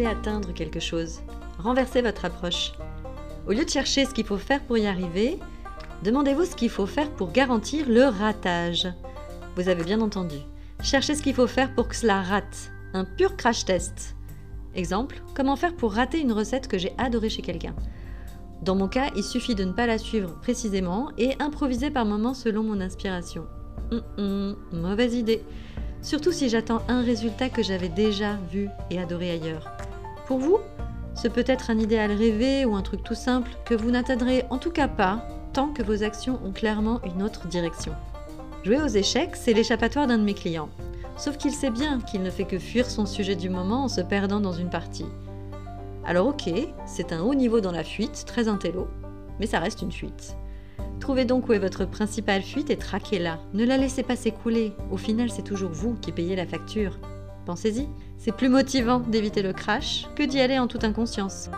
allez atteindre quelque chose. Renversez votre approche. Au lieu de chercher ce qu'il faut faire pour y arriver, demandez-vous ce qu'il faut faire pour garantir le ratage. Vous avez bien entendu. Cherchez ce qu'il faut faire pour que cela rate. Un pur crash test. Exemple, comment faire pour rater une recette que j'ai adorée chez quelqu'un Dans mon cas, il suffit de ne pas la suivre précisément et improviser par moments selon mon inspiration. Hum, hum, mauvaise idée. Surtout si j'attends un résultat que j'avais déjà vu et adoré ailleurs. Pour vous, ce peut être un idéal rêvé ou un truc tout simple que vous n'atteindrez en tout cas pas tant que vos actions ont clairement une autre direction. Jouer aux échecs, c'est l'échappatoire d'un de mes clients. Sauf qu'il sait bien qu'il ne fait que fuir son sujet du moment en se perdant dans une partie. Alors ok, c'est un haut niveau dans la fuite, très intello, mais ça reste une fuite. Trouvez donc où est votre principale fuite et traquez-la. Ne la laissez pas s'écouler. Au final, c'est toujours vous qui payez la facture. Pensez-y, c'est plus motivant d'éviter le crash que d'y aller en toute inconscience.